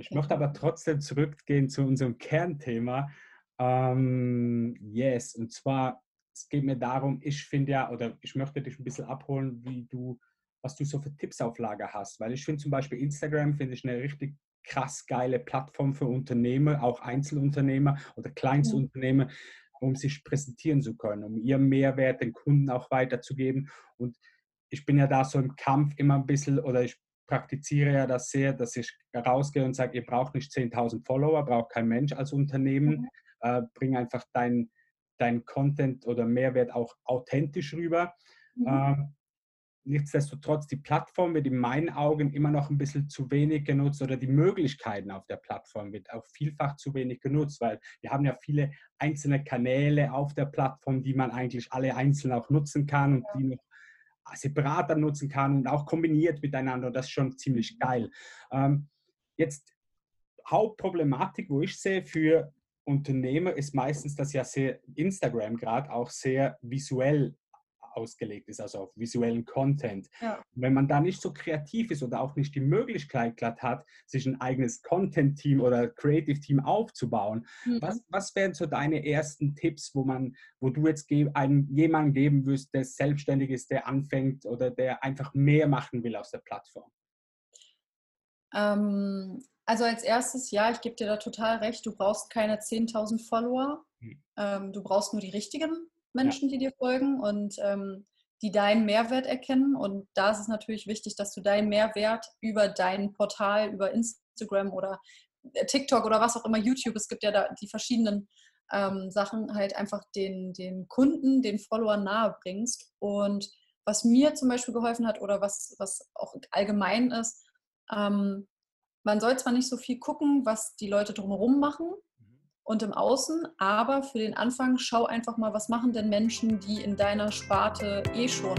ich möchte aber trotzdem zurückgehen zu unserem Kernthema. Ähm, yes, und zwar, es geht mir darum, ich finde ja, oder ich möchte dich ein bisschen abholen, wie du, was du so für Tipps auf Lager hast. Weil ich finde zum Beispiel Instagram, finde ich eine richtig krass geile Plattform für Unternehmer, auch Einzelunternehmer oder Kleinstunternehmer, um sich präsentieren zu können, um ihren Mehrwert den Kunden auch weiterzugeben. Und ich bin ja da so im Kampf immer ein bisschen, oder ich praktiziere ja das sehr, dass ich rausgehe und sage, ihr braucht nicht 10.000 Follower, braucht kein Mensch als Unternehmen. Mhm. Äh, bring einfach dein, dein Content oder Mehrwert auch authentisch rüber. Mhm. Ähm, nichtsdestotrotz, die Plattform wird in meinen Augen immer noch ein bisschen zu wenig genutzt oder die Möglichkeiten auf der Plattform wird auch vielfach zu wenig genutzt, weil wir haben ja viele einzelne Kanäle auf der Plattform, die man eigentlich alle einzeln auch nutzen kann und die noch separat dann nutzen kann und auch kombiniert miteinander. Und das ist schon ziemlich geil. Ähm, jetzt Hauptproblematik, wo ich sehe für Unternehmer, ist meistens, dass ja sehr Instagram gerade auch sehr visuell ausgelegt ist, also auf visuellen Content. Ja. Wenn man da nicht so kreativ ist oder auch nicht die Möglichkeit glatt hat, sich ein eigenes Content-Team oder Creative-Team aufzubauen, mhm. was, was wären so deine ersten Tipps, wo man, wo du jetzt einem, jemanden geben wirst, der selbstständig ist, der anfängt oder der einfach mehr machen will aus der Plattform? Ähm, also als erstes, ja, ich gebe dir da total recht, du brauchst keine 10.000 Follower, mhm. ähm, du brauchst nur die richtigen. Menschen, ja. die dir folgen und ähm, die deinen Mehrwert erkennen. Und da ist es natürlich wichtig, dass du deinen Mehrwert über dein Portal, über Instagram oder äh, TikTok oder was auch immer, YouTube, es gibt ja da die verschiedenen ähm, Sachen, halt einfach den, den Kunden, den Followern nahe bringst. Und was mir zum Beispiel geholfen hat oder was, was auch allgemein ist, ähm, man soll zwar nicht so viel gucken, was die Leute drumherum machen, und im Außen. Aber für den Anfang schau einfach mal, was machen denn Menschen, die in deiner Sparte eh schon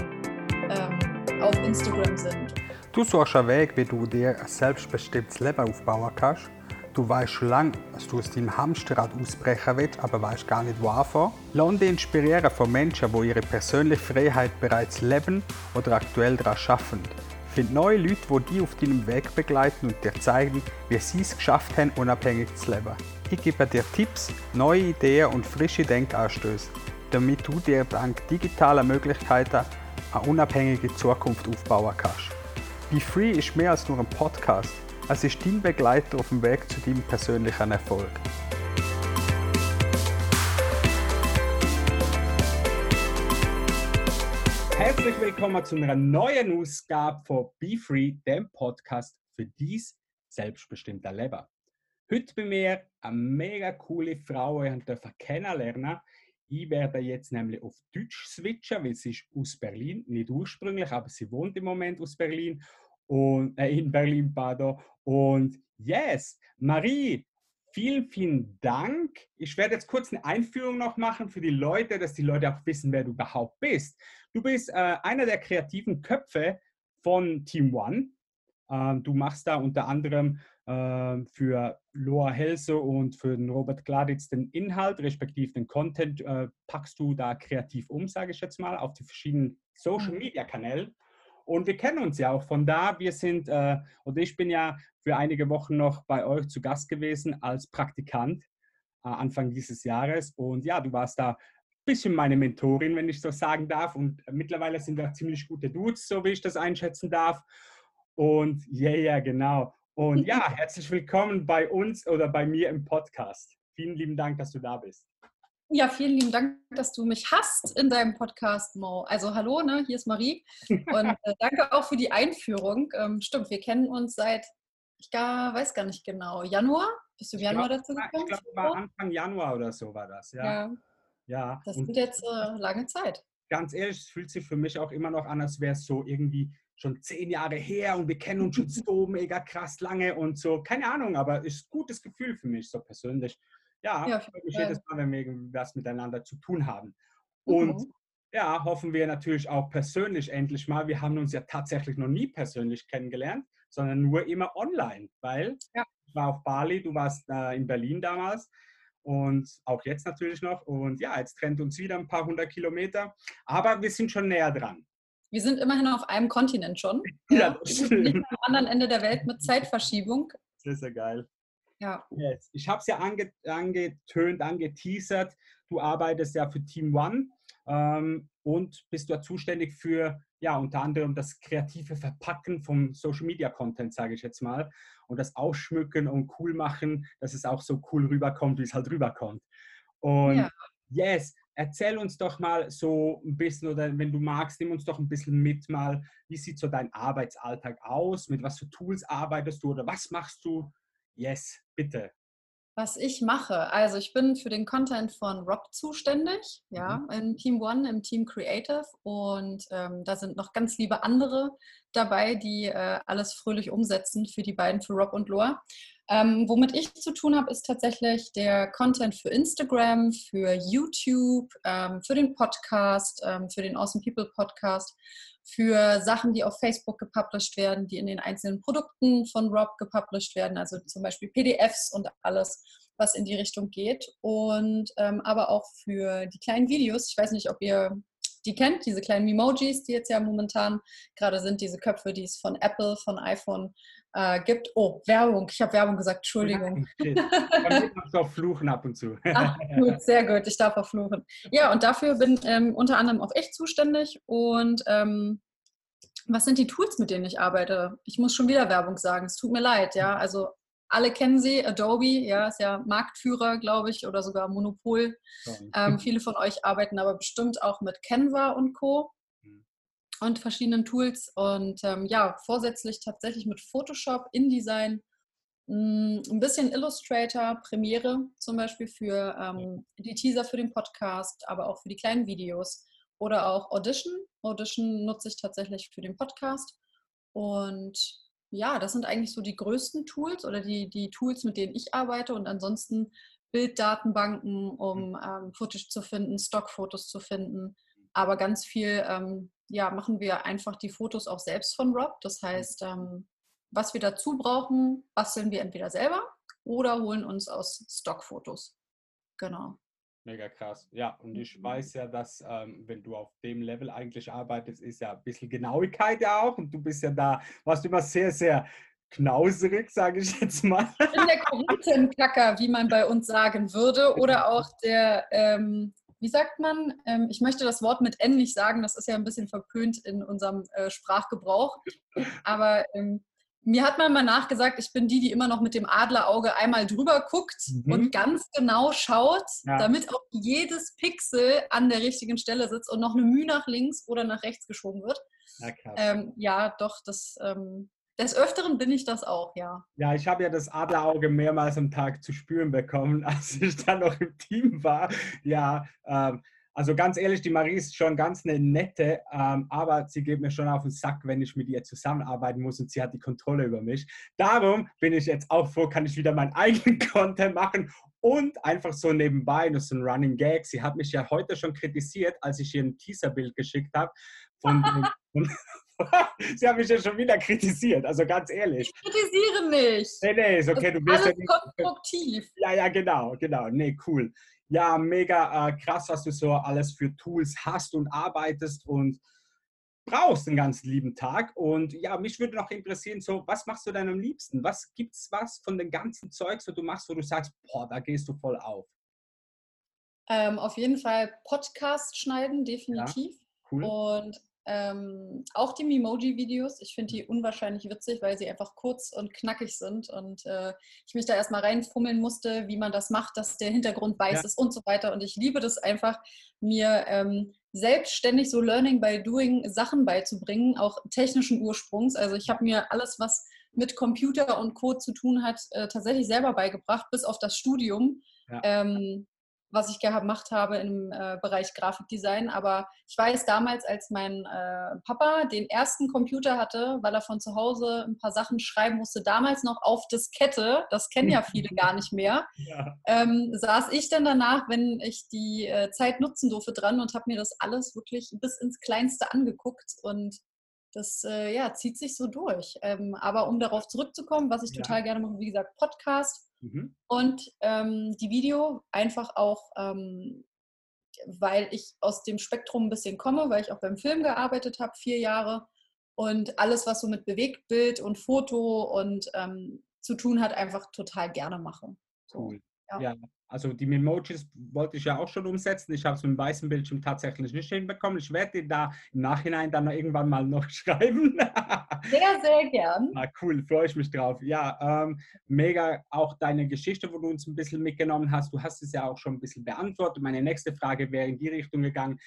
ähm, auf Instagram sind. Du suchst einen Weg, wie du dir ein selbstbestimmtes Leben aufbauen kannst. Du weißt schon lange, dass du aus deinem Hamsterrad ausbrechen willst, aber weißt gar nicht, wo anfangen. Lass dich inspirieren von Menschen, die ihre persönliche Freiheit bereits leben oder aktuell daran arbeiten. Find neue Leute, die dich auf deinem Weg begleiten und dir zeigen, wie sie es geschafft haben, unabhängig zu leben. Ich gebe dir Tipps, neue Ideen und frische Denkanstöße, damit du dir dank digitaler Möglichkeiten eine unabhängige Zukunft aufbauen kannst. Be Free ist mehr als nur ein Podcast. Es ist dein Begleiter auf dem Weg zu deinem persönlichen Erfolg. Herzlich willkommen zu einer neuen Ausgabe von Be Free, dem Podcast für dies selbstbestimmte Leben. Heute bei mir eine mega coole Frau, ich durfte kennenlernen. Ich werde jetzt nämlich auf Deutsch switchen, weil sie ist aus Berlin, nicht ursprünglich, aber sie wohnt im Moment aus Berlin und äh, in Berlin, pardon. Und yes, Marie, vielen, vielen Dank. Ich werde jetzt kurz eine Einführung noch machen für die Leute, dass die Leute auch wissen, wer du überhaupt bist. Du bist äh, einer der kreativen Köpfe von Team One. Ähm, du machst da unter anderem ähm, für Loa Helse und für den Robert Gladitz den Inhalt, respektive den Content, äh, packst du da kreativ um, sage ich jetzt mal, auf die verschiedenen Social-Media-Kanälen. Und wir kennen uns ja auch von da. Wir sind, äh, und ich bin ja für einige Wochen noch bei euch zu Gast gewesen als Praktikant äh, Anfang dieses Jahres. Und ja, du warst da ein bisschen meine Mentorin, wenn ich so sagen darf. Und mittlerweile sind wir ziemlich gute Dudes, so wie ich das einschätzen darf. Und ja, yeah, ja, genau. Und ja, herzlich willkommen bei uns oder bei mir im Podcast. Vielen lieben Dank, dass du da bist. Ja, vielen lieben Dank, dass du mich hast in deinem Podcast, Mo. Also hallo, ne? hier ist Marie. Und äh, danke auch für die Einführung. Ähm, stimmt, wir kennen uns seit, ich gar, weiß gar nicht genau, Januar? Bist du im Januar glaub, dazu gekommen? Ich glaube, war Anfang Januar oder so war das, ja. Ja, ja. das ist jetzt äh, lange Zeit. Ganz ehrlich, es fühlt sich für mich auch immer noch an, als wäre es so irgendwie schon zehn Jahre her und wir kennen uns schon so mega krass lange und so. Keine Ahnung, aber ist ein gutes Gefühl für mich so persönlich. Ja, ja mich jedes Mal, wenn wir was miteinander zu tun haben. Und mhm. ja, hoffen wir natürlich auch persönlich endlich mal. Wir haben uns ja tatsächlich noch nie persönlich kennengelernt, sondern nur immer online, weil ja. ich war auf Bali, du warst äh, in Berlin damals und auch jetzt natürlich noch. Und ja, jetzt trennt uns wieder ein paar hundert Kilometer, aber wir sind schon näher dran. Wir sind immerhin auf einem Kontinent schon. Ja, ja. nicht am anderen Ende der Welt mit Zeitverschiebung. Sehr, sehr geil. Ja. Yes. Ich habe es ja ange angetönt, angeteasert. Du arbeitest ja für Team One ähm, und bist dort zuständig für ja unter anderem das kreative Verpacken vom Social Media Content, sage ich jetzt mal, und das Ausschmücken und cool machen, dass es auch so cool rüberkommt, wie es halt rüberkommt. Und ja. yes, erzähl uns doch mal so ein bisschen oder wenn du magst, nimm uns doch ein bisschen mit mal, wie sieht so dein Arbeitsalltag aus, mit was für Tools arbeitest du oder was machst du? Yes, bitte. Was ich mache, also ich bin für den Content von Rob zuständig, ja, mhm. im Team One, im Team Creative und ähm, da sind noch ganz liebe andere dabei, die äh, alles fröhlich umsetzen für die beiden, für Rob und Loa. Ähm, womit ich zu tun habe, ist tatsächlich der Content für Instagram, für YouTube, ähm, für den Podcast, ähm, für den Awesome People Podcast für Sachen, die auf Facebook gepublished werden, die in den einzelnen Produkten von Rob gepublished werden, also zum Beispiel PDFs und alles, was in die Richtung geht. Und ähm, aber auch für die kleinen Videos. Ich weiß nicht, ob ihr die kennt, diese kleinen Emojis, die jetzt ja momentan gerade sind, diese Köpfe, die es von Apple, von iPhone äh, gibt. Oh, Werbung. Ich habe Werbung gesagt, Entschuldigung. Ich darf auch fluchen ab und zu. Ach, gut, sehr gut. Ich darf auch fluchen. Ja, und dafür bin ähm, unter anderem auch ich zuständig. Und ähm, was sind die Tools, mit denen ich arbeite? Ich muss schon wieder Werbung sagen. Es tut mir leid, ja. Also alle kennen sie, Adobe, ja, ist ja Marktführer, glaube ich, oder sogar Monopol. Ähm, viele von euch arbeiten aber bestimmt auch mit Canva und Co. Mhm. und verschiedenen Tools. Und ähm, ja, vorsätzlich tatsächlich mit Photoshop, InDesign, mh, mm, ein bisschen Illustrator, Premiere zum Beispiel für ähm, die Teaser für den Podcast, aber auch für die kleinen Videos. Oder auch Audition. Audition nutze ich tatsächlich für den Podcast. Und ja, das sind eigentlich so die größten Tools oder die, die Tools, mit denen ich arbeite und ansonsten Bilddatenbanken, um ähm, Footage zu finden, Stockfotos zu finden. Aber ganz viel ähm, ja, machen wir einfach die Fotos auch selbst von Rob. Das heißt, ähm, was wir dazu brauchen, basteln wir entweder selber oder holen uns aus Stockfotos. Genau. Mega krass. Ja, und ich mhm. weiß ja, dass ähm, wenn du auf dem Level eigentlich arbeitest, ist ja ein bisschen Genauigkeit ja auch. Und du bist ja da, warst du immer sehr, sehr knauserig, sage ich jetzt mal. Ich bin der Korinthenkacker, wie man bei uns sagen würde. Oder auch der, ähm, wie sagt man, ähm, ich möchte das Wort mit N nicht sagen, das ist ja ein bisschen verpönt in unserem äh, Sprachgebrauch. Aber ähm, mir hat man mal nachgesagt, ich bin die, die immer noch mit dem Adlerauge einmal drüber guckt mhm. und ganz genau schaut, ja. damit auch jedes Pixel an der richtigen Stelle sitzt und noch eine Mühe nach links oder nach rechts geschoben wird. Ähm, ja, doch, das, ähm, des Öfteren bin ich das auch, ja. Ja, ich habe ja das Adlerauge mehrmals am Tag zu spüren bekommen, als ich dann noch im Team war. Ja, ähm, also ganz ehrlich, die Marie ist schon ganz eine nette, ähm, aber sie geht mir schon auf den Sack, wenn ich mit ihr zusammenarbeiten muss und sie hat die Kontrolle über mich. Darum bin ich jetzt auch froh, kann ich wieder meinen eigenen Content machen und einfach so nebenbei noch so ein Running Gag. Sie hat mich ja heute schon kritisiert, als ich ihr ein Teaserbild geschickt habe. Von, von, Sie haben mich ja schon wieder kritisiert, also ganz ehrlich. Ich kritisiere nicht. Nee, nee, ist okay, du bist ja nicht. konstruktiv. Ja, ja, genau, genau. Nee, cool ja, mega äh, krass, was du so alles für Tools hast und arbeitest und brauchst den ganzen lieben Tag. Und ja, mich würde noch interessieren, so, was machst du denn am liebsten? Was gibt's was von den ganzen Zeugs, was du machst, wo du sagst, boah, da gehst du voll auf? Ähm, auf jeden Fall Podcast schneiden, definitiv. Ja, cool. Und ähm, auch die Memoji-Videos, ich finde die unwahrscheinlich witzig, weil sie einfach kurz und knackig sind und äh, ich mich da erstmal reinfummeln musste, wie man das macht, dass der Hintergrund weiß ja. ist und so weiter. Und ich liebe das einfach, mir ähm, selbstständig so Learning by Doing Sachen beizubringen, auch technischen Ursprungs. Also ich habe mir alles, was mit Computer und Code zu tun hat, äh, tatsächlich selber beigebracht, bis auf das Studium. Ja. Ähm, was ich gemacht habe im äh, Bereich Grafikdesign. Aber ich weiß damals, als mein äh, Papa den ersten Computer hatte, weil er von zu Hause ein paar Sachen schreiben musste, damals noch auf Diskette, das kennen ja viele gar nicht mehr, ja. ähm, saß ich dann danach, wenn ich die äh, Zeit nutzen durfte, dran und habe mir das alles wirklich bis ins Kleinste angeguckt und das äh, ja, zieht sich so durch. Ähm, aber um darauf zurückzukommen, was ich ja. total gerne mache, wie gesagt, Podcast Mhm. Und ähm, die Video einfach auch, ähm, weil ich aus dem Spektrum ein bisschen komme, weil ich auch beim Film gearbeitet habe, vier Jahre. Und alles, was so mit Bewegtbild und Foto und ähm, zu tun hat, einfach total gerne mache. Cool. Ja. ja. also die Memojis wollte ich ja auch schon umsetzen. Ich habe es mit dem weißen Bildschirm tatsächlich nicht hinbekommen. Ich werde dir da im Nachhinein dann irgendwann mal noch schreiben. Sehr, sehr gern. Ah, cool, freue ich mich drauf. Ja, ähm, mega auch deine Geschichte, wo du uns ein bisschen mitgenommen hast. Du hast es ja auch schon ein bisschen beantwortet. Meine nächste Frage wäre in die Richtung gegangen.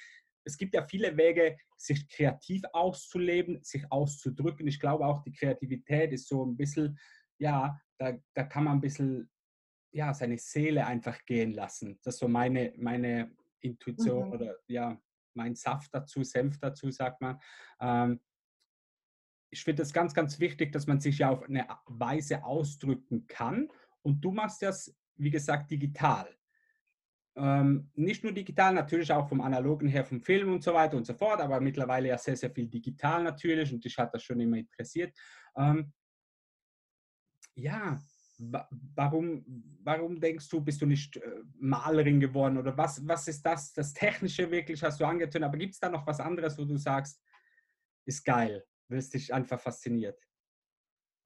Es gibt ja viele Wege, sich kreativ auszuleben, sich auszudrücken. Ich glaube auch, die Kreativität ist so ein bisschen, ja, da, da kann man ein bisschen ja, seine Seele einfach gehen lassen. Das ist so meine, meine Intuition mhm. oder ja, mein Saft dazu, Senf dazu, sagt man. Ähm, ich finde es ganz, ganz wichtig, dass man sich ja auf eine Weise ausdrücken kann. Und du machst das, wie gesagt, digital. Ähm, nicht nur digital, natürlich auch vom Analogen her, vom Film und so weiter und so fort, aber mittlerweile ja sehr, sehr viel digital natürlich und dich hat das schon immer interessiert. Ähm, ja, warum, warum denkst du, bist du nicht äh, Malerin geworden oder was, was ist das? Das Technische wirklich hast du angetönt, aber gibt es da noch was anderes, wo du sagst, ist geil, wirst dich einfach fasziniert?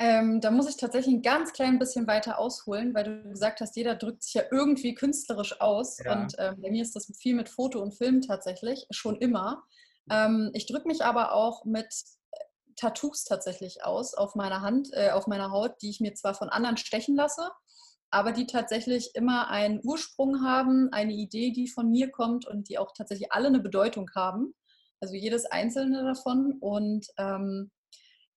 Ähm, da muss ich tatsächlich ein ganz klein bisschen weiter ausholen, weil du gesagt hast, jeder drückt sich ja irgendwie künstlerisch aus. Ja. Und ähm, bei mir ist das viel mit Foto und Film tatsächlich, schon immer. Ähm, ich drücke mich aber auch mit Tattoos tatsächlich aus auf meiner Hand, äh, auf meiner Haut, die ich mir zwar von anderen stechen lasse, aber die tatsächlich immer einen Ursprung haben, eine Idee, die von mir kommt und die auch tatsächlich alle eine Bedeutung haben. Also jedes einzelne davon. Und ähm,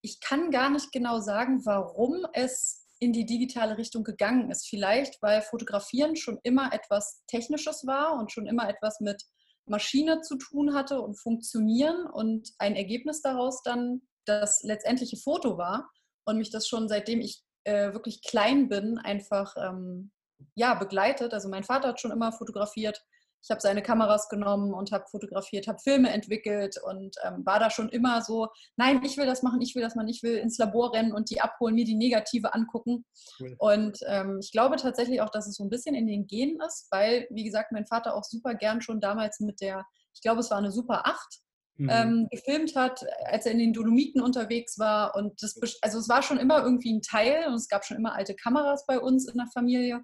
ich kann gar nicht genau sagen, warum es in die digitale Richtung gegangen ist. Vielleicht, weil Fotografieren schon immer etwas Technisches war und schon immer etwas mit Maschine zu tun hatte und funktionieren und ein Ergebnis daraus dann das letztendliche Foto war und mich das schon seitdem ich äh, wirklich klein bin einfach ähm, ja, begleitet. Also mein Vater hat schon immer fotografiert. Ich habe seine Kameras genommen und habe fotografiert, habe Filme entwickelt und ähm, war da schon immer so, nein, ich will das machen, ich will das machen, ich will ins Labor rennen und die abholen, mir die Negative angucken. Cool. Und ähm, ich glaube tatsächlich auch, dass es so ein bisschen in den Genen ist, weil, wie gesagt, mein Vater auch super gern schon damals mit der, ich glaube, es war eine Super 8, mhm. ähm, gefilmt hat, als er in den Dolomiten unterwegs war. Und das, also es war schon immer irgendwie ein Teil und es gab schon immer alte Kameras bei uns in der Familie.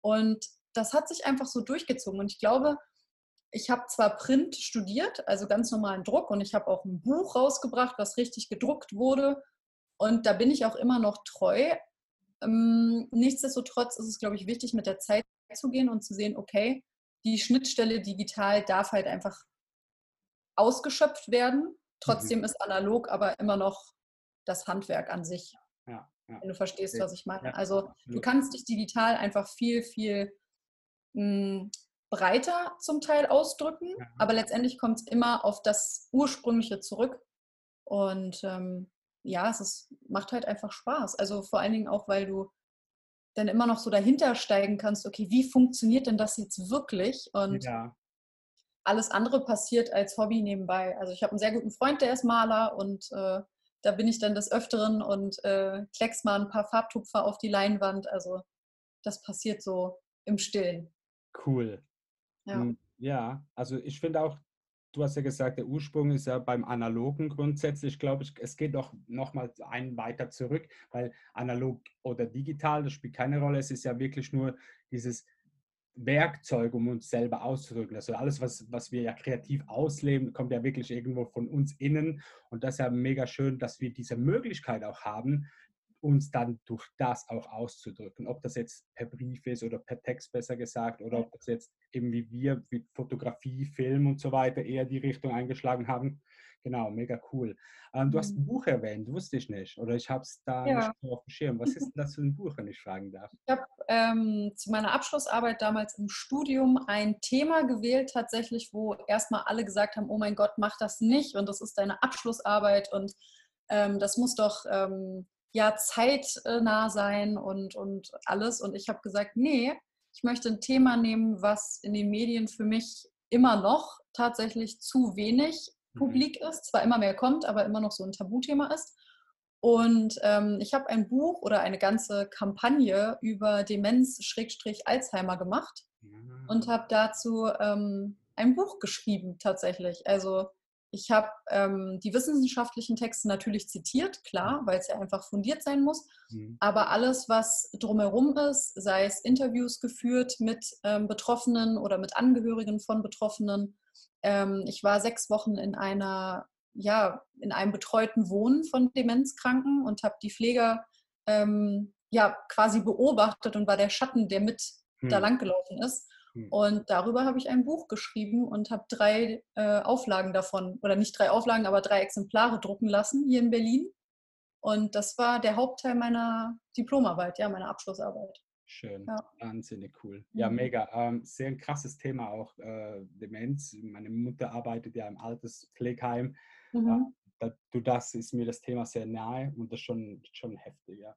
Und das hat sich einfach so durchgezogen. Und ich glaube, ich habe zwar Print studiert, also ganz normalen Druck, und ich habe auch ein Buch rausgebracht, was richtig gedruckt wurde. Und da bin ich auch immer noch treu. Ähm, nichtsdestotrotz ist es, glaube ich, wichtig, mit der Zeit zu gehen und zu sehen, okay, die Schnittstelle digital darf halt einfach ausgeschöpft werden. Trotzdem mhm. ist analog aber immer noch das Handwerk an sich. Ja, ja. Wenn du verstehst, was ich meine. Ja, also du kannst dich digital einfach viel, viel mh, hm, breiter zum Teil ausdrücken, aber letztendlich kommt es immer auf das Ursprüngliche zurück. Und ähm, ja, es ist, macht halt einfach Spaß. Also vor allen Dingen auch, weil du dann immer noch so dahinter steigen kannst, okay, wie funktioniert denn das jetzt wirklich? Und ja alles andere passiert als Hobby nebenbei. Also ich habe einen sehr guten Freund, der ist Maler und äh, da bin ich dann des Öfteren und äh, kleckst mal ein paar Farbtupfer auf die Leinwand. Also das passiert so im Stillen. Cool. Ja, hm, ja also ich finde auch, du hast ja gesagt, der Ursprung ist ja beim Analogen grundsätzlich. Ich glaube, es geht doch noch mal einen weiter zurück, weil analog oder digital, das spielt keine Rolle. Es ist ja wirklich nur dieses Werkzeug, um uns selber auszudrücken. Also alles, was, was wir ja kreativ ausleben, kommt ja wirklich irgendwo von uns innen. Und das ist ja mega schön, dass wir diese Möglichkeit auch haben, uns dann durch das auch auszudrücken. Ob das jetzt per Brief ist oder per Text besser gesagt, oder ob das jetzt eben wie wir mit Fotografie, Film und so weiter eher die Richtung eingeschlagen haben. Genau, mega cool. Ähm, du hast ein mhm. Buch erwähnt, wusste ich nicht. Oder ich habe es da ja. nicht auf dem Schirm. Was ist denn das für ein Buch, wenn ich fragen darf? Ich habe ähm, zu meiner Abschlussarbeit damals im Studium ein Thema gewählt, tatsächlich, wo erstmal alle gesagt haben: Oh mein Gott, mach das nicht. Und das ist deine Abschlussarbeit und ähm, das muss doch ähm, ja zeitnah sein und, und alles. Und ich habe gesagt: Nee, ich möchte ein Thema nehmen, was in den Medien für mich immer noch tatsächlich zu wenig. Publik ist, zwar immer mehr kommt, aber immer noch so ein Tabuthema ist. Und ähm, ich habe ein Buch oder eine ganze Kampagne über Demenz-Alzheimer gemacht und habe dazu ähm, ein Buch geschrieben tatsächlich. Also ich habe ähm, die wissenschaftlichen Texte natürlich zitiert, klar, weil es ja einfach fundiert sein muss. Mhm. Aber alles, was drumherum ist, sei es Interviews geführt mit ähm, Betroffenen oder mit Angehörigen von Betroffenen. Ähm, ich war sechs Wochen in einer, ja, in einem betreuten Wohnen von Demenzkranken und habe die Pfleger ähm, ja quasi beobachtet und war der Schatten, der mit mhm. da langgelaufen ist. Hm. Und darüber habe ich ein Buch geschrieben und habe drei äh, Auflagen davon, oder nicht drei Auflagen, aber drei Exemplare drucken lassen hier in Berlin. Und das war der Hauptteil meiner Diplomarbeit, ja, meiner Abschlussarbeit. Schön, ja. wahnsinnig cool. Ja, mhm. mega. Ähm, sehr ein krasses Thema auch, äh, Demenz. Meine Mutter arbeitet ja im Alterspflegeheim. Mhm. Äh, du das ist mir das Thema sehr nahe und das schon, schon heftig, ja.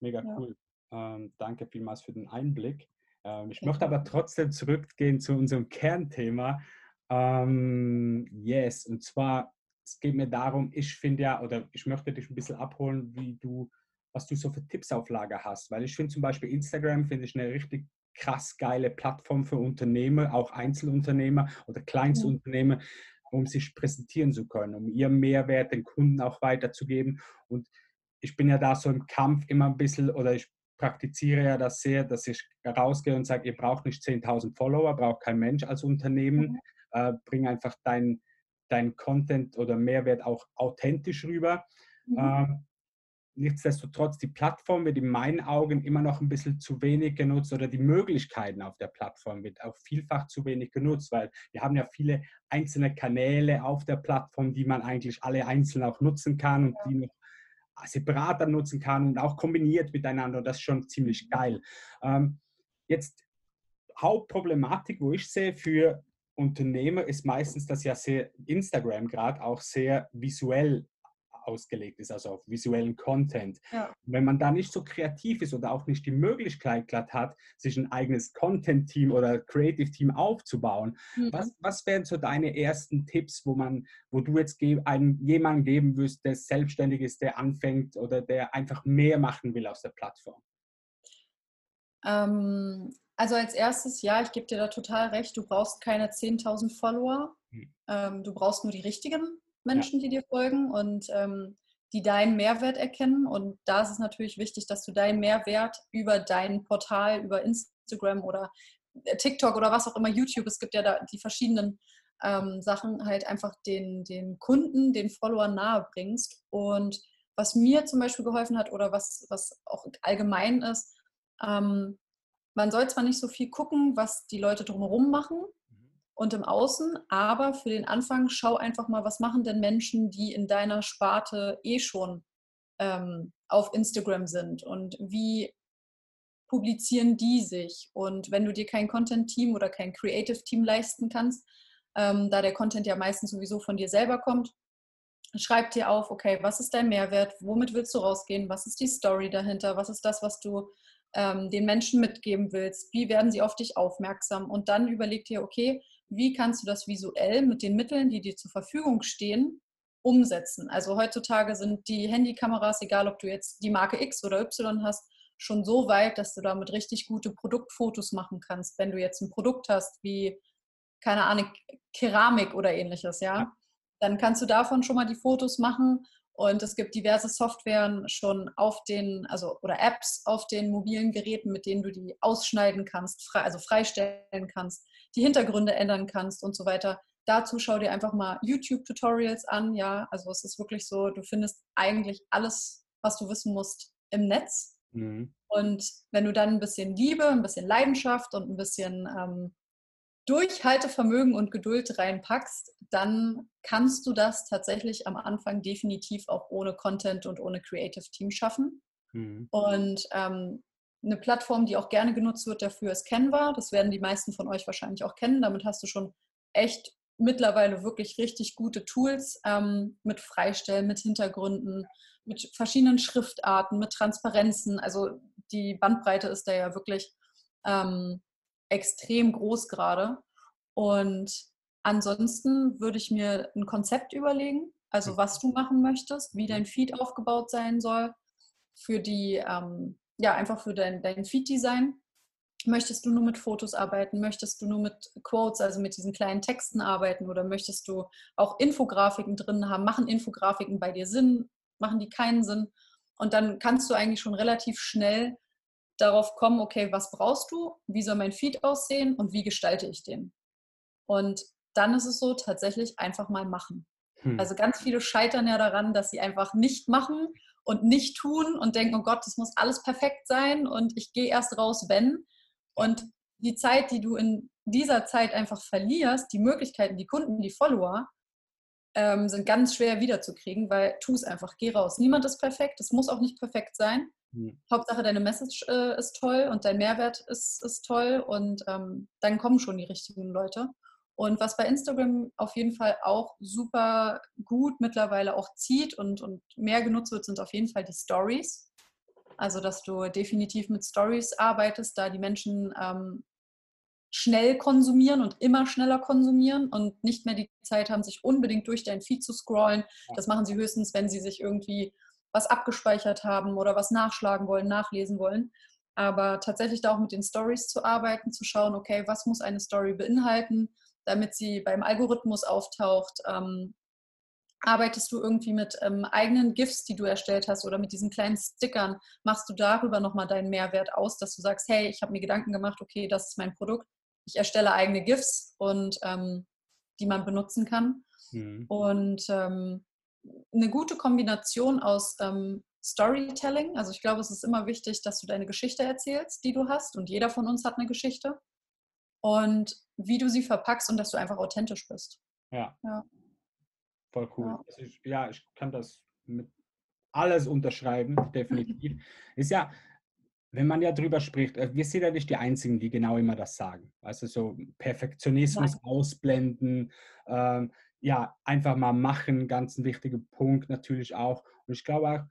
Mega ja. cool. Ähm, danke vielmals für den Einblick. Ähm, ich möchte aber trotzdem zurückgehen zu unserem Kernthema. Ähm, yes, und zwar, es geht mir darum, ich finde ja, oder ich möchte dich ein bisschen abholen, wie du, was du so für Tipps auf Lager hast. Weil ich finde zum Beispiel Instagram, finde ich eine richtig krass geile Plattform für Unternehmer, auch Einzelunternehmer oder Kleinstunternehmer, um sich präsentieren zu können, um ihren Mehrwert den Kunden auch weiterzugeben. Und ich bin ja da so im Kampf immer ein bisschen, oder ich praktiziere ja das sehr, dass ich rausgehe und sage, ihr braucht nicht 10.000 Follower, braucht kein Mensch als Unternehmen. Äh, bring einfach dein, dein Content oder Mehrwert auch authentisch rüber. Mhm. Ähm, nichtsdestotrotz, die Plattform wird in meinen Augen immer noch ein bisschen zu wenig genutzt oder die Möglichkeiten auf der Plattform wird auch vielfach zu wenig genutzt, weil wir haben ja viele einzelne Kanäle auf der Plattform, die man eigentlich alle einzeln auch nutzen kann und ja. die noch separat dann nutzen kann und auch kombiniert miteinander. Das ist schon ziemlich geil. Ähm, jetzt Hauptproblematik, wo ich sehe für Unternehmer, ist meistens, dass ja sehr Instagram gerade auch sehr visuell ausgelegt ist, also auf visuellen Content. Ja. Wenn man da nicht so kreativ ist oder auch nicht die Möglichkeit glatt hat, sich ein eigenes Content-Team oder Creative-Team aufzubauen, mhm. was, was wären so deine ersten Tipps, wo man, wo du jetzt einem, jemanden geben wirst, der selbstständig ist, der anfängt oder der einfach mehr machen will aus der Plattform? Ähm, also als erstes, ja, ich gebe dir da total recht, du brauchst keine 10.000 Follower, mhm. ähm, du brauchst nur die richtigen. Menschen, ja. die dir folgen und ähm, die deinen Mehrwert erkennen. Und da ist es natürlich wichtig, dass du deinen Mehrwert über dein Portal, über Instagram oder äh, TikTok oder was auch immer, YouTube, es gibt ja da die verschiedenen ähm, Sachen, halt einfach den, den Kunden, den Followern nahe bringst. Und was mir zum Beispiel geholfen hat oder was, was auch allgemein ist, ähm, man soll zwar nicht so viel gucken, was die Leute drumherum machen, und im Außen. Aber für den Anfang schau einfach mal, was machen denn Menschen, die in deiner Sparte eh schon ähm, auf Instagram sind? Und wie publizieren die sich. Und wenn du dir kein Content-Team oder kein Creative-Team leisten kannst, ähm, da der Content ja meistens sowieso von dir selber kommt, schreib dir auf, okay, was ist dein Mehrwert, womit willst du rausgehen, was ist die Story dahinter, was ist das, was du ähm, den Menschen mitgeben willst, wie werden sie auf dich aufmerksam? Und dann überleg dir, okay, wie kannst du das visuell mit den Mitteln, die dir zur Verfügung stehen, umsetzen. Also heutzutage sind die Handykameras, egal ob du jetzt die Marke X oder Y hast, schon so weit, dass du damit richtig gute Produktfotos machen kannst. Wenn du jetzt ein Produkt hast wie, keine Ahnung, Keramik oder ähnliches, ja, dann kannst du davon schon mal die Fotos machen und es gibt diverse Softwaren schon auf den, also oder Apps auf den mobilen Geräten, mit denen du die ausschneiden kannst, frei, also freistellen kannst die Hintergründe ändern kannst und so weiter. Dazu schau dir einfach mal YouTube-Tutorials an. Ja, also es ist wirklich so, du findest eigentlich alles, was du wissen musst, im Netz. Mhm. Und wenn du dann ein bisschen Liebe, ein bisschen Leidenschaft und ein bisschen ähm, Durchhaltevermögen und Geduld reinpackst, dann kannst du das tatsächlich am Anfang definitiv auch ohne Content und ohne Creative Team schaffen. Mhm. Und ähm, eine Plattform, die auch gerne genutzt wird dafür, ist Canva. Das werden die meisten von euch wahrscheinlich auch kennen. Damit hast du schon echt mittlerweile wirklich richtig gute Tools ähm, mit Freistellen, mit Hintergründen, mit verschiedenen Schriftarten, mit Transparenzen. Also die Bandbreite ist da ja wirklich ähm, extrem groß gerade. Und ansonsten würde ich mir ein Konzept überlegen, also hm. was du machen möchtest, wie dein Feed aufgebaut sein soll, für die ähm, ja, einfach für dein, dein Feed-Design. Möchtest du nur mit Fotos arbeiten? Möchtest du nur mit Quotes, also mit diesen kleinen Texten arbeiten? Oder möchtest du auch Infografiken drin haben? Machen Infografiken bei dir Sinn? Machen die keinen Sinn? Und dann kannst du eigentlich schon relativ schnell darauf kommen, okay, was brauchst du? Wie soll mein Feed aussehen? Und wie gestalte ich den? Und dann ist es so, tatsächlich einfach mal machen. Hm. Also ganz viele scheitern ja daran, dass sie einfach nicht machen und nicht tun und denken, oh Gott, das muss alles perfekt sein und ich gehe erst raus, wenn. Und die Zeit, die du in dieser Zeit einfach verlierst, die Möglichkeiten, die Kunden, die Follower, ähm, sind ganz schwer wiederzukriegen, weil tu es einfach, geh raus. Niemand ist perfekt, es muss auch nicht perfekt sein. Mhm. Hauptsache, deine Message äh, ist toll und dein Mehrwert ist, ist toll und ähm, dann kommen schon die richtigen Leute. Und was bei Instagram auf jeden Fall auch super gut mittlerweile auch zieht und, und mehr genutzt wird, sind auf jeden Fall die Stories. Also, dass du definitiv mit Stories arbeitest, da die Menschen ähm, schnell konsumieren und immer schneller konsumieren und nicht mehr die Zeit haben, sich unbedingt durch dein Feed zu scrollen. Das machen sie höchstens, wenn sie sich irgendwie was abgespeichert haben oder was nachschlagen wollen, nachlesen wollen. Aber tatsächlich da auch mit den Stories zu arbeiten, zu schauen, okay, was muss eine Story beinhalten, damit sie beim Algorithmus auftaucht, ähm, Arbeitest du irgendwie mit ähm, eigenen GIFs, die du erstellt hast oder mit diesen kleinen Stickern? Machst du darüber nochmal deinen Mehrwert aus, dass du sagst, hey, ich habe mir Gedanken gemacht, okay, das ist mein Produkt. Ich erstelle eigene GIFs und ähm, die man benutzen kann. Mhm. Und ähm, eine gute Kombination aus ähm, Storytelling. Also ich glaube, es ist immer wichtig, dass du deine Geschichte erzählst, die du hast. Und jeder von uns hat eine Geschichte. Und wie du sie verpackst und dass du einfach authentisch bist. Ja. ja. Voll cool. Ja. Also ich, ja, ich kann das mit alles unterschreiben, definitiv. Ist ja, wenn man ja drüber spricht, äh, wir sind ja nicht die Einzigen, die genau immer das sagen. Also so Perfektionismus Nein. ausblenden, ähm, ja, einfach mal machen, ganz ein wichtiger Punkt natürlich auch. Und ich glaube auch,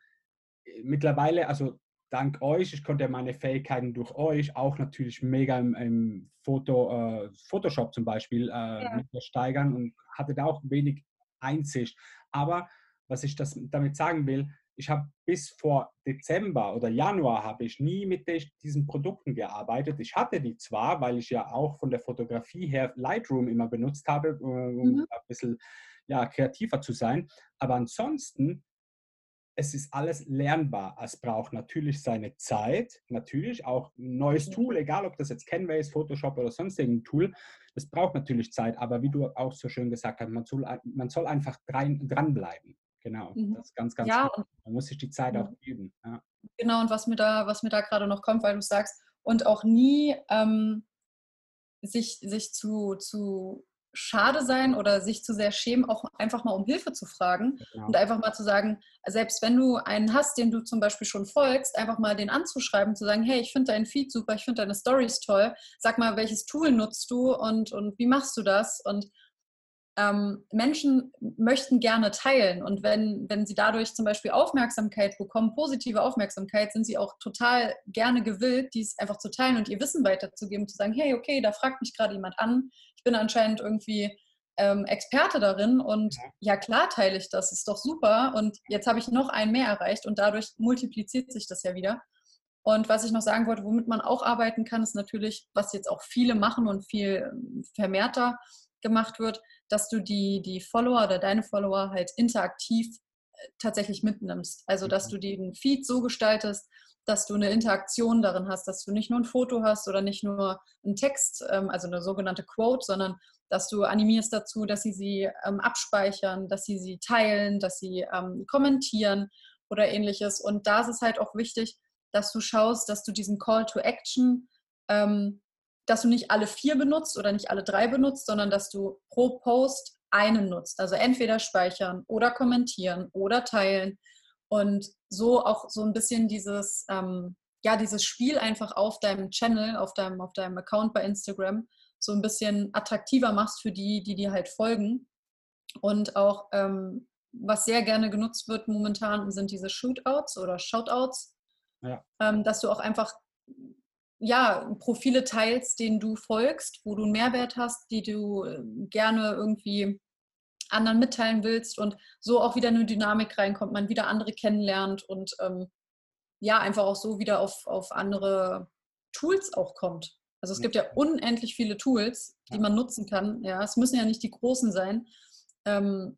äh, mittlerweile, also dank euch, ich konnte meine Fähigkeiten durch euch auch natürlich mega im, im Foto, äh, Photoshop zum Beispiel äh, ja. steigern und hatte da auch wenig Einsicht. Aber was ich das damit sagen will, ich habe bis vor Dezember oder Januar habe ich nie mit diesen Produkten gearbeitet. Ich hatte die zwar, weil ich ja auch von der Fotografie her Lightroom immer benutzt habe, äh, um mhm. ein bisschen ja, kreativer zu sein. Aber ansonsten es ist alles lernbar. Es braucht natürlich seine Zeit, natürlich auch ein neues Tool, egal ob das jetzt Canva ist, Photoshop oder sonst irgendein Tool. Das braucht natürlich Zeit, aber wie du auch so schön gesagt hast, man soll, man soll einfach dran, dranbleiben. Genau, mhm. das ist ganz, ganz ja, wichtig. Man muss sich die Zeit auch geben. Ja. Genau, und was mir da, was mir da gerade noch kommt, weil du sagst, und auch nie ähm, sich, sich zu, zu schade sein oder sich zu sehr schämen, auch einfach mal um Hilfe zu fragen genau. und einfach mal zu sagen, selbst wenn du einen hast, den du zum Beispiel schon folgst, einfach mal den anzuschreiben, zu sagen, hey, ich finde deinen Feed super, ich finde deine Stories toll, sag mal, welches Tool nutzt du und, und wie machst du das? Und ähm, Menschen möchten gerne teilen und wenn, wenn sie dadurch zum Beispiel Aufmerksamkeit bekommen, positive Aufmerksamkeit, sind sie auch total gerne gewillt, dies einfach zu teilen und ihr Wissen weiterzugeben, zu sagen, hey, okay, da fragt mich gerade jemand an, ich bin anscheinend irgendwie ähm, Experte darin und ja. klar teile ich das, ist doch super und jetzt habe ich noch einen mehr erreicht und dadurch multipliziert sich das ja wieder. Und was ich noch sagen wollte, womit man auch arbeiten kann, ist natürlich, was jetzt auch viele machen und viel ähm, vermehrter gemacht wird, dass du die, die Follower oder deine Follower halt interaktiv äh, tatsächlich mitnimmst. Also, dass du den Feed so gestaltest, dass du eine Interaktion darin hast, dass du nicht nur ein Foto hast oder nicht nur einen Text, ähm, also eine sogenannte Quote, sondern dass du animierst dazu, dass sie sie ähm, abspeichern, dass sie sie teilen, dass sie ähm, kommentieren oder ähnliches. Und da ist es halt auch wichtig, dass du schaust, dass du diesen Call to Action dass du nicht alle vier benutzt oder nicht alle drei benutzt, sondern dass du pro Post einen nutzt. Also entweder speichern oder kommentieren oder teilen und so auch so ein bisschen dieses, ähm, ja, dieses Spiel einfach auf deinem Channel, auf deinem, auf deinem Account bei Instagram so ein bisschen attraktiver machst für die, die dir halt folgen. Und auch, ähm, was sehr gerne genutzt wird momentan, sind diese Shootouts oder Shoutouts, ja. ähm, dass du auch einfach ja, Profile teilst, denen du folgst, wo du einen Mehrwert hast, die du ähm, gerne irgendwie anderen mitteilen willst und so auch wieder eine Dynamik reinkommt, man wieder andere kennenlernt und ähm, ja, einfach auch so wieder auf, auf andere Tools auch kommt. Also es gibt ja unendlich viele Tools, die man nutzen kann. Ja, es müssen ja nicht die großen sein. Ähm,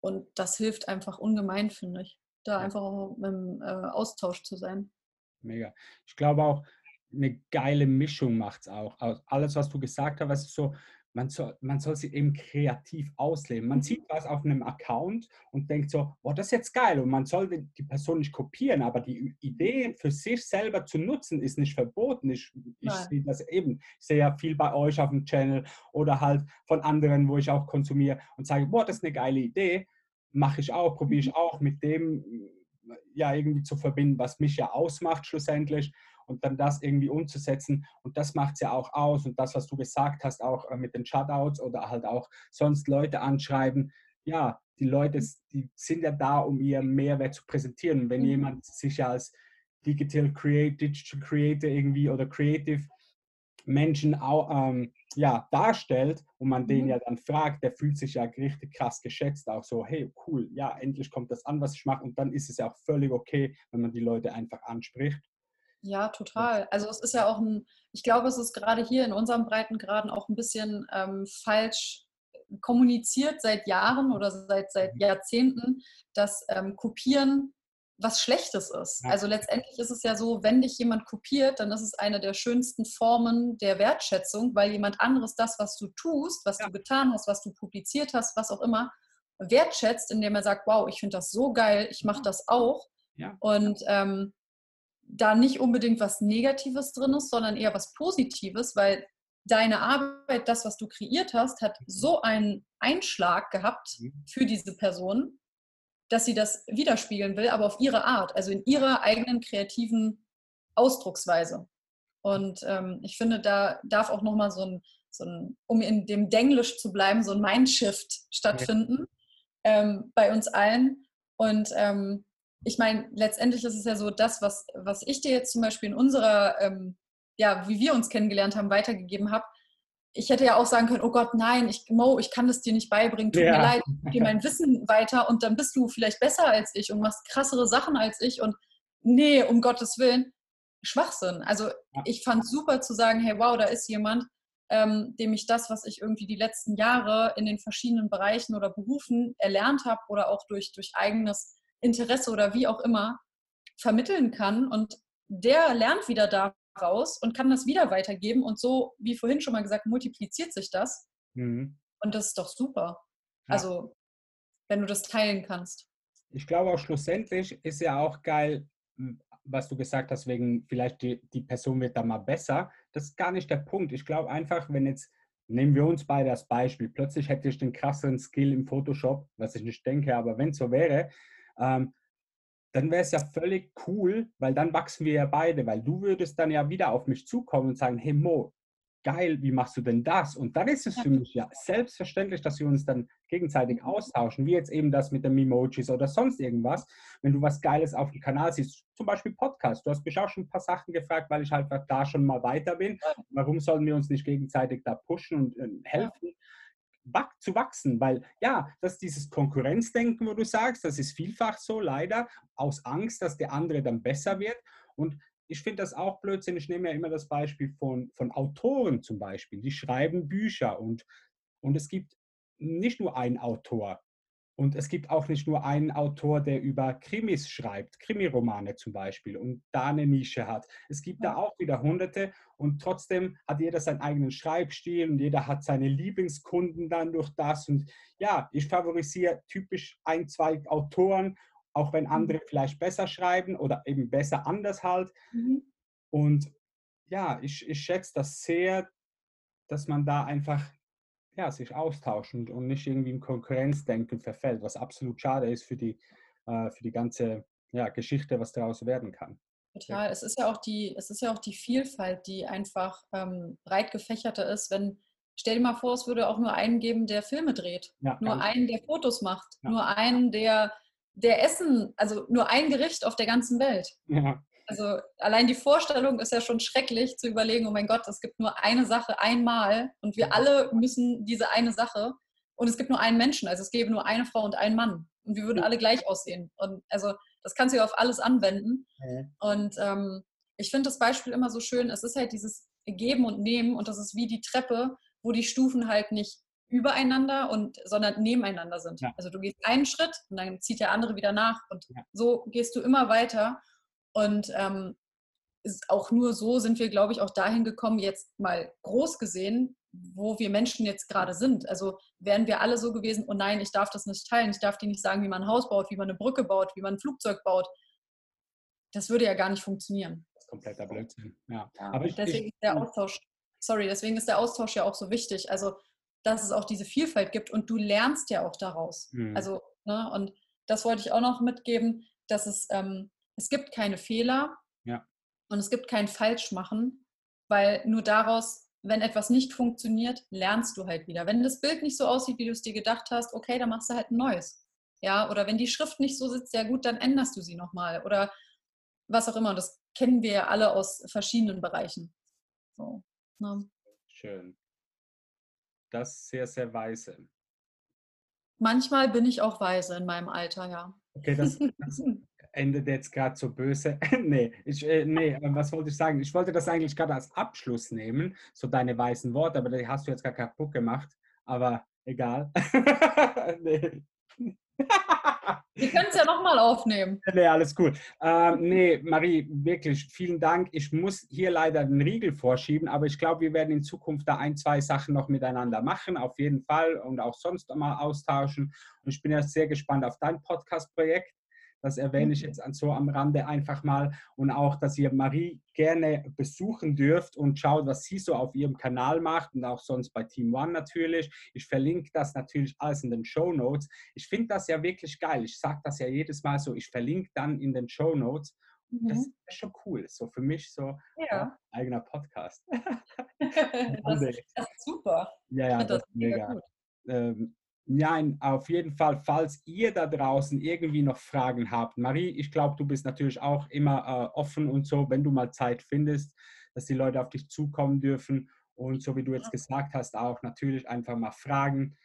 und das hilft einfach ungemein, finde ich, da einfach auch im äh, Austausch zu sein. Mega. Ich glaube auch, eine geile Mischung macht es auch. Alles, was du gesagt hast, ist so, man soll, man soll sie eben kreativ ausleben. Man sieht was auf einem Account und denkt so, oh, das ist jetzt geil. Und man soll die Person nicht kopieren, aber die Idee für sich selber zu nutzen, ist nicht verboten. Ich, ich sehe das eben. Ich sehe ja viel bei euch auf dem Channel oder halt von anderen, wo ich auch konsumiere und sage, boah, das ist eine geile Idee. Mache ich auch, probiere ich mhm. auch mit dem ja irgendwie zu verbinden, was mich ja ausmacht schlussendlich und dann das irgendwie umzusetzen. Und das macht es ja auch aus. Und das, was du gesagt hast, auch äh, mit den Shutouts oder halt auch sonst Leute anschreiben, ja, die Leute, die sind ja da, um ihr Mehrwert zu präsentieren. Wenn mhm. jemand sich ja als Digital, Create, Digital Creator irgendwie oder Creative Menschen auch, ähm, ja, darstellt und man den mhm. ja dann fragt, der fühlt sich ja richtig krass geschätzt, auch so, hey, cool, ja, endlich kommt das an, was ich mache und dann ist es ja auch völlig okay, wenn man die Leute einfach anspricht ja, total. Also es ist ja auch ein, ich glaube, es ist gerade hier in unserem Breitengraden auch ein bisschen ähm, falsch kommuniziert seit Jahren oder seit, seit mhm. Jahrzehnten, dass ähm, Kopieren was Schlechtes ist. Also letztendlich ist es ja so, wenn dich jemand kopiert, dann ist es eine der schönsten Formen der Wertschätzung, weil jemand anderes das, was du tust, was ja. du getan hast, was du publiziert hast, was auch immer, wertschätzt, indem er sagt, wow, ich finde das so geil, ich mache das auch. Ja. Und ähm, da nicht unbedingt was Negatives drin ist, sondern eher was Positives, weil deine Arbeit, das, was du kreiert hast, hat mhm. so einen Einschlag gehabt mhm. für diese Person, dass sie das widerspiegeln will, aber auf ihre Art, also in ihrer eigenen kreativen Ausdrucksweise. Und ähm, ich finde, da darf auch nochmal so ein, so ein, um in dem Denglisch zu bleiben, so ein Mindshift stattfinden ähm, bei uns allen. Und ähm, ich meine, letztendlich ist es ja so, das, was, was ich dir jetzt zum Beispiel in unserer, ähm, ja, wie wir uns kennengelernt haben, weitergegeben habe, ich hätte ja auch sagen können, oh Gott, nein, ich, Mo, ich kann das dir nicht beibringen, tut ja. mir leid, ich gebe mein Wissen weiter und dann bist du vielleicht besser als ich und machst krassere Sachen als ich und nee, um Gottes Willen, Schwachsinn. Also ja. ich fand super zu sagen, hey, wow, da ist jemand, ähm, dem ich das, was ich irgendwie die letzten Jahre in den verschiedenen Bereichen oder Berufen erlernt habe oder auch durch, durch eigenes Interesse oder wie auch immer vermitteln kann und der lernt wieder daraus und kann das wieder weitergeben und so, wie vorhin schon mal gesagt, multipliziert sich das mhm. und das ist doch super. Ja. Also, wenn du das teilen kannst. Ich glaube auch schlussendlich ist ja auch geil, was du gesagt hast, wegen vielleicht die, die Person wird da mal besser. Das ist gar nicht der Punkt. Ich glaube einfach, wenn jetzt nehmen wir uns beide als Beispiel. Plötzlich hätte ich den krasseren Skill im Photoshop, was ich nicht denke, aber wenn es so wäre, ähm, dann wäre es ja völlig cool, weil dann wachsen wir ja beide, weil du würdest dann ja wieder auf mich zukommen und sagen, hey Mo, geil, wie machst du denn das? Und dann ist es für mich ja selbstverständlich, dass wir uns dann gegenseitig mhm. austauschen, wie jetzt eben das mit den Emojis oder sonst irgendwas. Wenn du was Geiles auf dem Kanal siehst, zum Beispiel Podcast. Du hast mich auch schon ein paar Sachen gefragt, weil ich halt da schon mal weiter bin. Warum sollen wir uns nicht gegenseitig da pushen und äh, helfen? Zu wachsen, weil ja, das ist dieses Konkurrenzdenken, wo du sagst, das ist vielfach so, leider, aus Angst, dass der andere dann besser wird. Und ich finde das auch Blödsinn. Ich nehme ja immer das Beispiel von, von Autoren zum Beispiel, die schreiben Bücher und, und es gibt nicht nur einen Autor, und es gibt auch nicht nur einen Autor, der über Krimis schreibt, Krimiromane zum Beispiel, und da eine Nische hat. Es gibt da auch wieder Hunderte und trotzdem hat jeder seinen eigenen Schreibstil und jeder hat seine Lieblingskunden dann durch das. Und ja, ich favorisiere typisch ein, zwei Autoren, auch wenn andere mhm. vielleicht besser schreiben oder eben besser anders halt. Mhm. Und ja, ich, ich schätze das sehr, dass man da einfach ja, sich austauschen und nicht irgendwie im Konkurrenzdenken verfällt, was absolut schade ist für die, äh, für die ganze ja, Geschichte, was daraus werden kann. Total. Es ist ja auch die, es ist ja auch die Vielfalt, die einfach ähm, breit gefächerter ist, wenn Stell dir mal vor, es würde auch nur einen geben, der Filme dreht. Ja, nur einen, der Fotos macht. Ja. Nur einen, der, der Essen, also nur ein Gericht auf der ganzen Welt. Ja. Also allein die Vorstellung ist ja schon schrecklich zu überlegen, oh mein Gott, es gibt nur eine Sache einmal und wir alle müssen diese eine Sache und es gibt nur einen Menschen, also es gäbe nur eine Frau und einen Mann und wir würden alle gleich aussehen. Und also das kannst du ja auf alles anwenden. Mhm. Und ähm, ich finde das Beispiel immer so schön, es ist halt dieses geben und nehmen und das ist wie die Treppe, wo die Stufen halt nicht übereinander und sondern nebeneinander sind. Ja. Also du gehst einen Schritt und dann zieht der andere wieder nach und ja. so gehst du immer weiter. Und ähm, auch nur so sind wir, glaube ich, auch dahin gekommen, jetzt mal groß gesehen, wo wir Menschen jetzt gerade sind. Also wären wir alle so gewesen, oh nein, ich darf das nicht teilen, ich darf dir nicht sagen, wie man ein Haus baut, wie man eine Brücke baut, wie man ein Flugzeug baut. Das würde ja gar nicht funktionieren. Das ist kompletter Blödsinn. Ja. ja Aber ich, deswegen ich, ist der Austausch, sorry, deswegen ist der Austausch ja auch so wichtig. Also, dass es auch diese Vielfalt gibt und du lernst ja auch daraus. Mhm. Also, ne, und das wollte ich auch noch mitgeben, dass es, ähm, es gibt keine Fehler ja. und es gibt kein Falschmachen, weil nur daraus wenn etwas nicht funktioniert, lernst du halt wieder. Wenn das Bild nicht so aussieht, wie du es dir gedacht hast, okay, dann machst du halt ein neues. Ja, oder wenn die Schrift nicht so sitzt, ja gut, dann änderst du sie nochmal. Oder was auch immer. Das kennen wir ja alle aus verschiedenen Bereichen. So, ne? Schön. Das ist sehr, sehr weise. Manchmal bin ich auch weise in meinem Alter, ja. Okay, das, das endet jetzt gerade so böse. nee, ich, äh, nee, was wollte ich sagen? Ich wollte das eigentlich gerade als Abschluss nehmen, so deine weißen Worte, aber die hast du jetzt gar kaputt gemacht. Aber egal. nee. Wir können es ja nochmal aufnehmen. Nee, alles gut. Ähm, nee, Marie, wirklich vielen Dank. Ich muss hier leider den Riegel vorschieben, aber ich glaube, wir werden in Zukunft da ein, zwei Sachen noch miteinander machen, auf jeden Fall und auch sonst mal austauschen. Und ich bin ja sehr gespannt auf dein Podcast-Projekt. Das erwähne ich mhm. jetzt so am Rande einfach mal. Und auch, dass ihr Marie gerne besuchen dürft und schaut, was sie so auf ihrem Kanal macht und auch sonst bei Team One natürlich. Ich verlinke das natürlich alles in den Show Notes. Ich finde das ja wirklich geil. Ich sage das ja jedes Mal so. Ich verlinke dann in den Show Notes. Mhm. Das ist schon cool. So für mich so ja. äh, eigener Podcast. das, das, ist super. Ja, ja, das, das ist mega. Ähm, Nein, auf jeden Fall, falls ihr da draußen irgendwie noch Fragen habt. Marie, ich glaube, du bist natürlich auch immer äh, offen und so, wenn du mal Zeit findest, dass die Leute auf dich zukommen dürfen. Und so wie du jetzt gesagt hast, auch natürlich einfach mal fragen.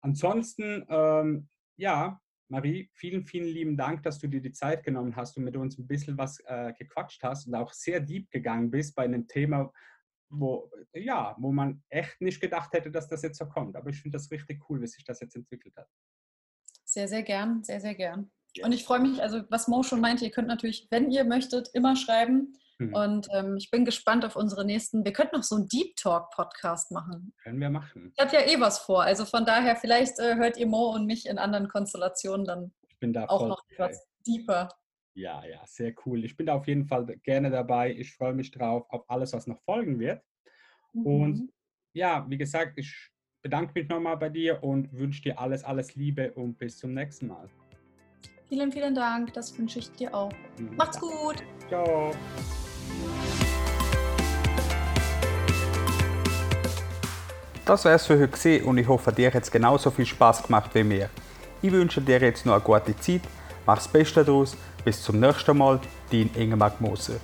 Ansonsten, ähm, ja, Marie, vielen, vielen lieben Dank, dass du dir die Zeit genommen hast und mit uns ein bisschen was äh, gequatscht hast und auch sehr deep gegangen bist bei einem Thema, wo, ja, wo man echt nicht gedacht hätte, dass das jetzt so kommt. Aber ich finde das richtig cool, wie sich das jetzt entwickelt hat. Sehr, sehr gern, sehr, sehr gern. Ja. Und ich freue mich, also was Mo schon meinte, ihr könnt natürlich, wenn ihr möchtet, immer schreiben. Mhm. Und ähm, ich bin gespannt auf unsere nächsten. Wir könnten noch so einen Deep Talk Podcast machen. Können wir machen. Ich habe ja eh was vor. Also von daher, vielleicht äh, hört ihr Mo und mich in anderen Konstellationen dann auch noch etwas deeper. Ja, ja, sehr cool. Ich bin da auf jeden Fall gerne dabei. Ich freue mich drauf, auf alles, was noch folgen wird. Mhm. Und ja, wie gesagt, ich bedanke mich nochmal bei dir und wünsche dir alles, alles Liebe und bis zum nächsten Mal. Vielen, vielen Dank. Das wünsche ich dir auch. Mhm. Macht's gut. Ciao. Das wär's für heute und ich hoffe, dir hat es genauso viel Spaß gemacht wie mir. Ich wünsche dir jetzt noch eine gute Zeit, mach's Beste daraus bis zum nächsten Mal, dein Ingemar Moser.